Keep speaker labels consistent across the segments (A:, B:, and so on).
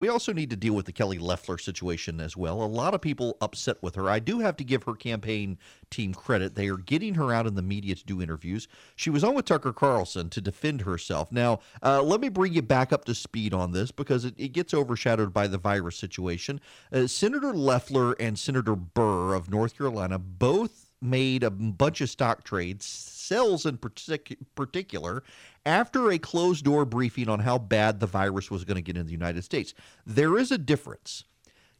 A: We also need to deal with the Kelly Loeffler situation as well. A lot of people upset with her. I do have to give her campaign team credit. They are getting her out in the media to do interviews. She was on with Tucker Carlson to defend herself. Now, uh, let me bring you back up to speed on this because it, it gets overshadowed by the virus situation. Uh, Senator Loeffler and Senator Burr of North Carolina both made a bunch of stock trades, sells in partic- particular, after a closed door briefing on how bad the virus was going to get in the United States. There is a difference.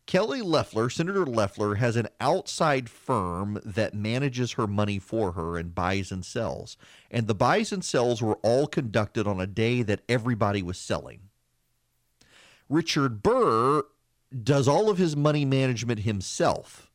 A: Kelly Loeffler, Senator Loeffler, has an outside firm that manages her money for her and buys and sells. And the buys and sells were all conducted on a day that everybody was selling. Richard Burr does all of his money management himself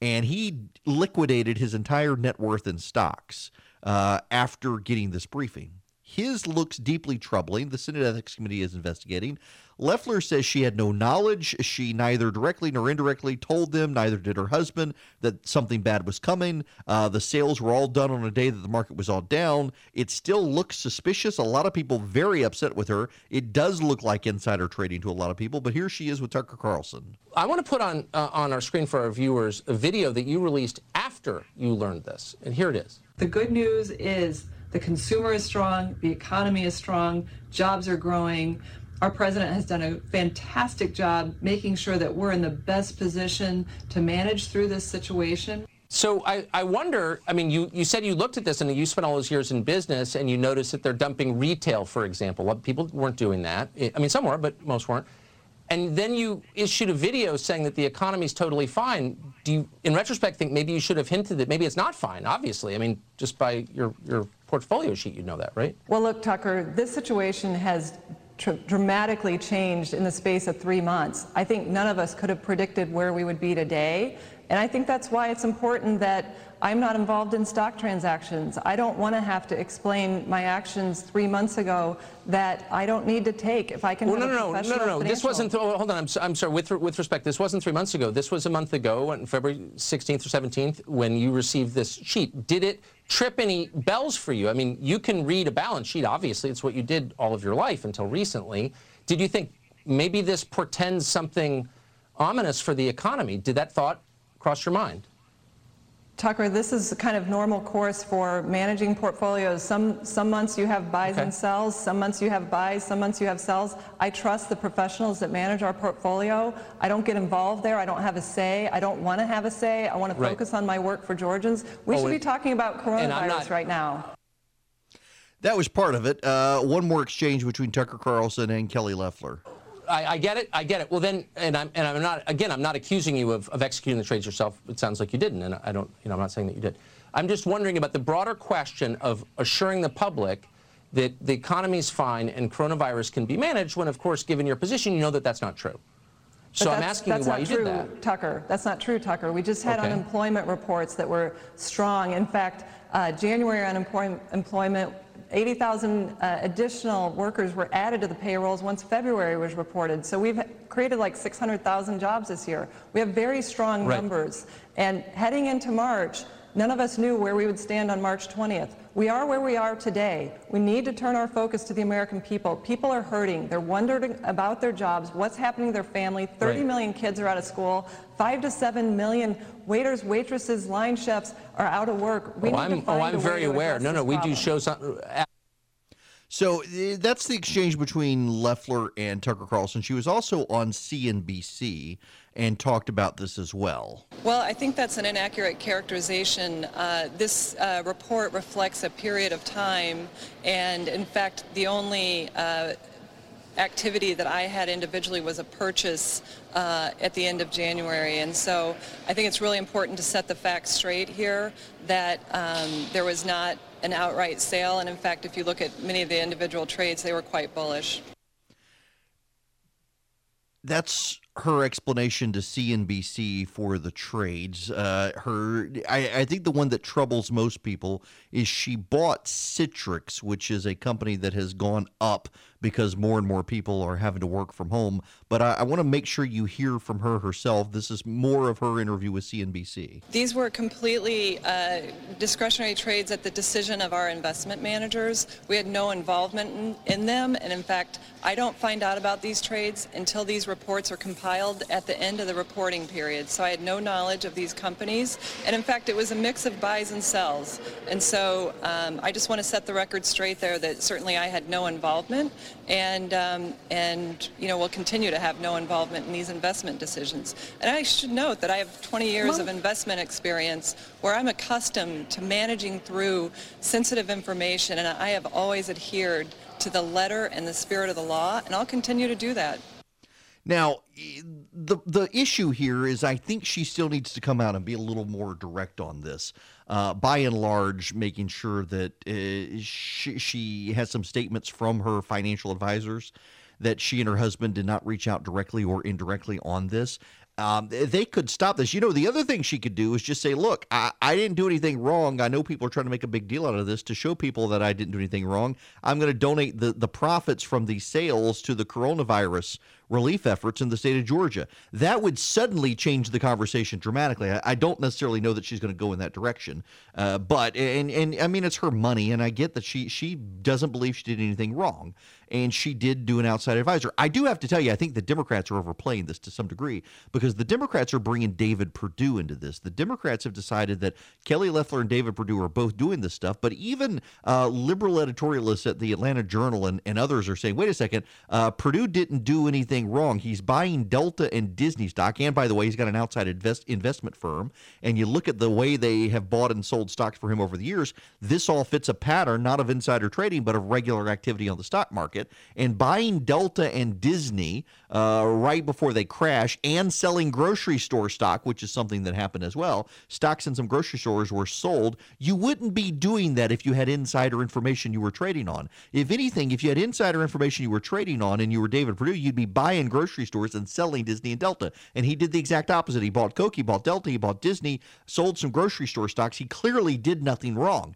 A: and he liquidated his entire net worth in stocks uh, after getting this briefing. His looks deeply troubling. The Senate Ethics Committee is investigating. Loeffler says she had no knowledge. She neither directly nor indirectly told them, neither did her husband, that something bad was coming. Uh, the sales were all done on a day that the market was all down. It still looks suspicious. A lot of people very upset with her. It does look like insider trading to a lot of people, but here she is with Tucker Carlson.
B: I want to put on uh, on our screen for our viewers a video that you released after you learned this, and here it is.
C: The good news is the consumer is strong, the economy is strong, jobs are growing. Our president has done a fantastic job making sure that we're in the best position to manage through this situation.
B: So I, I wonder, I mean, you, you said you looked at this and you spent all those years in business and you noticed that they're dumping retail, for example. People weren't doing that. I mean, some were, but most weren't. And then you issued a video saying that the economy is totally fine. Do you, in retrospect, think maybe you should have hinted that maybe it's not fine, obviously? I mean, just by your, your portfolio sheet, you know that, right?
C: Well, look, Tucker, this situation has dramatically changed in the space of three months. I think none of us could have predicted where we would be today. And I think that's why it's important that I'm not involved in stock transactions. I don't want to have to explain my actions three months ago that I don't need to take if I can.
B: Well,
C: no,
B: no, no, no, no, no. This wasn't. Hold on. I'm, I'm sorry. With with respect, this wasn't three months ago. This was a month ago, on February 16th or 17th, when you received this sheet. Did it trip any bells for you? I mean, you can read a balance sheet. Obviously, it's what you did all of your life until recently. Did you think maybe this portends something ominous for the economy? Did that thought cross your mind?
C: Tucker, this is kind of normal course for managing portfolios. Some, some months you have buys okay. and sells, some months you have buys, some months you have sells. I trust the professionals that manage our portfolio. I don't get involved there. I don't have a say. I don't want to have a say. I want to right. focus on my work for Georgians. We oh, should be talking about coronavirus not, right now.
A: That was part of it. Uh, one more exchange between Tucker Carlson and Kelly Loeffler.
B: I, I, get it. I get it. Well, then, and I'm and I'm not again. I'm not accusing you of, of executing the trades yourself. It sounds like you didn't, and I don't. You know, I'm not saying that you did. I'm just wondering about the broader question of assuring the public that the economy is fine and coronavirus can be managed. When, of course, given your position, you know that that's not true. So I'm asking you why you
C: true,
B: did that.
C: Tucker. That's not true, Tucker. We just had okay. unemployment reports that were strong. In fact, uh, January unemployment 80,000 uh, additional workers were added to the payrolls once February was reported. So we've created like 600,000 jobs this year. We have very strong right. numbers. And heading into March, none of us knew where we would stand on March 20th. We are where we are today. We need to turn our focus to the American people. People are hurting. They're wondering about their jobs, what's happening to their family. Thirty right. million kids are out of school. Five to seven million waiters, waitresses, line chefs are out of work.
B: We oh, I'm, oh, I'm very aware. No, no, we problem. do shows on.
A: So eh, that's the exchange between Loeffler and Tucker Carlson. She was also on CNBC and talked about this as well.
C: Well, I think that's an inaccurate characterization. Uh, this uh, report reflects a period of time, and in fact, the only uh, activity that I had individually was a purchase uh, at the end of January. And so I think it's really important to set the facts straight here that um, there was not an outright sale. And in fact, if you look at many of the individual trades, they were quite bullish.
A: That's her explanation to CNBC for the trades. Uh, her, I, I, think the one that troubles most people is she bought Citrix, which is a company that has gone up because more and more people are having to work from home. But I, I want to make sure you hear from her herself. This is more of her interview with CNBC.
C: These were completely uh, discretionary trades at the decision of our investment managers. We had no involvement in, in them, and in fact, I don't find out about these trades until these reports are compiled at the end of the reporting period. So I had no knowledge of these companies, and in fact, it was a mix of buys and sells. And so um, I just want to set the record straight there that certainly I had no involvement and um, and you know will continue to have no involvement in these investment decisions. And I should note that I have 20 years of investment experience where I'm accustomed to managing through sensitive information, and I have always adhered to the letter and the spirit of the law, and I'll continue to do that.
A: Now, the the issue here is I think she still needs to come out and be a little more direct on this. Uh, by and large, making sure that uh, she, she has some statements from her financial advisors that she and her husband did not reach out directly or indirectly on this. Um, they could stop this. You know, the other thing she could do is just say, look, I, I, didn't do anything wrong. I know people are trying to make a big deal out of this to show people that I didn't do anything wrong. I'm going to donate the, the profits from these sales to the coronavirus relief efforts in the state of Georgia. That would suddenly change the conversation dramatically. I, I don't necessarily know that she's going to go in that direction, uh, but and and I mean it's her money, and I get that she she doesn't believe she did anything wrong, and she did do an outside advisor. I do have to tell you, I think the Democrats are overplaying this to some degree because the Democrats are bringing David Perdue into this. The Democrats have decided that Kelly Loeffler and David Perdue are both doing this stuff, but even uh, liberal editorialists at the Atlanta Journal and, and others are saying, wait a second, uh, Perdue didn't do anything anything wrong. He's buying Delta and Disney stock. And by the way, he's got an outside invest, investment firm. And you look at the way they have bought and sold stocks for him over the years, this all fits a pattern, not of insider trading, but of regular activity on the stock market. And buying Delta and Disney uh, right before they crash and selling grocery store stock, which is something that happened as well. Stocks in some grocery stores were sold. You wouldn't be doing that if you had insider information you were trading on. If anything, if you had insider information you were trading on and you were David Perdue, you'd be buying buying grocery stores and selling Disney and Delta. And he did the exact opposite. He bought Coke, he bought Delta, he bought Disney, sold some grocery store stocks. He clearly did nothing wrong.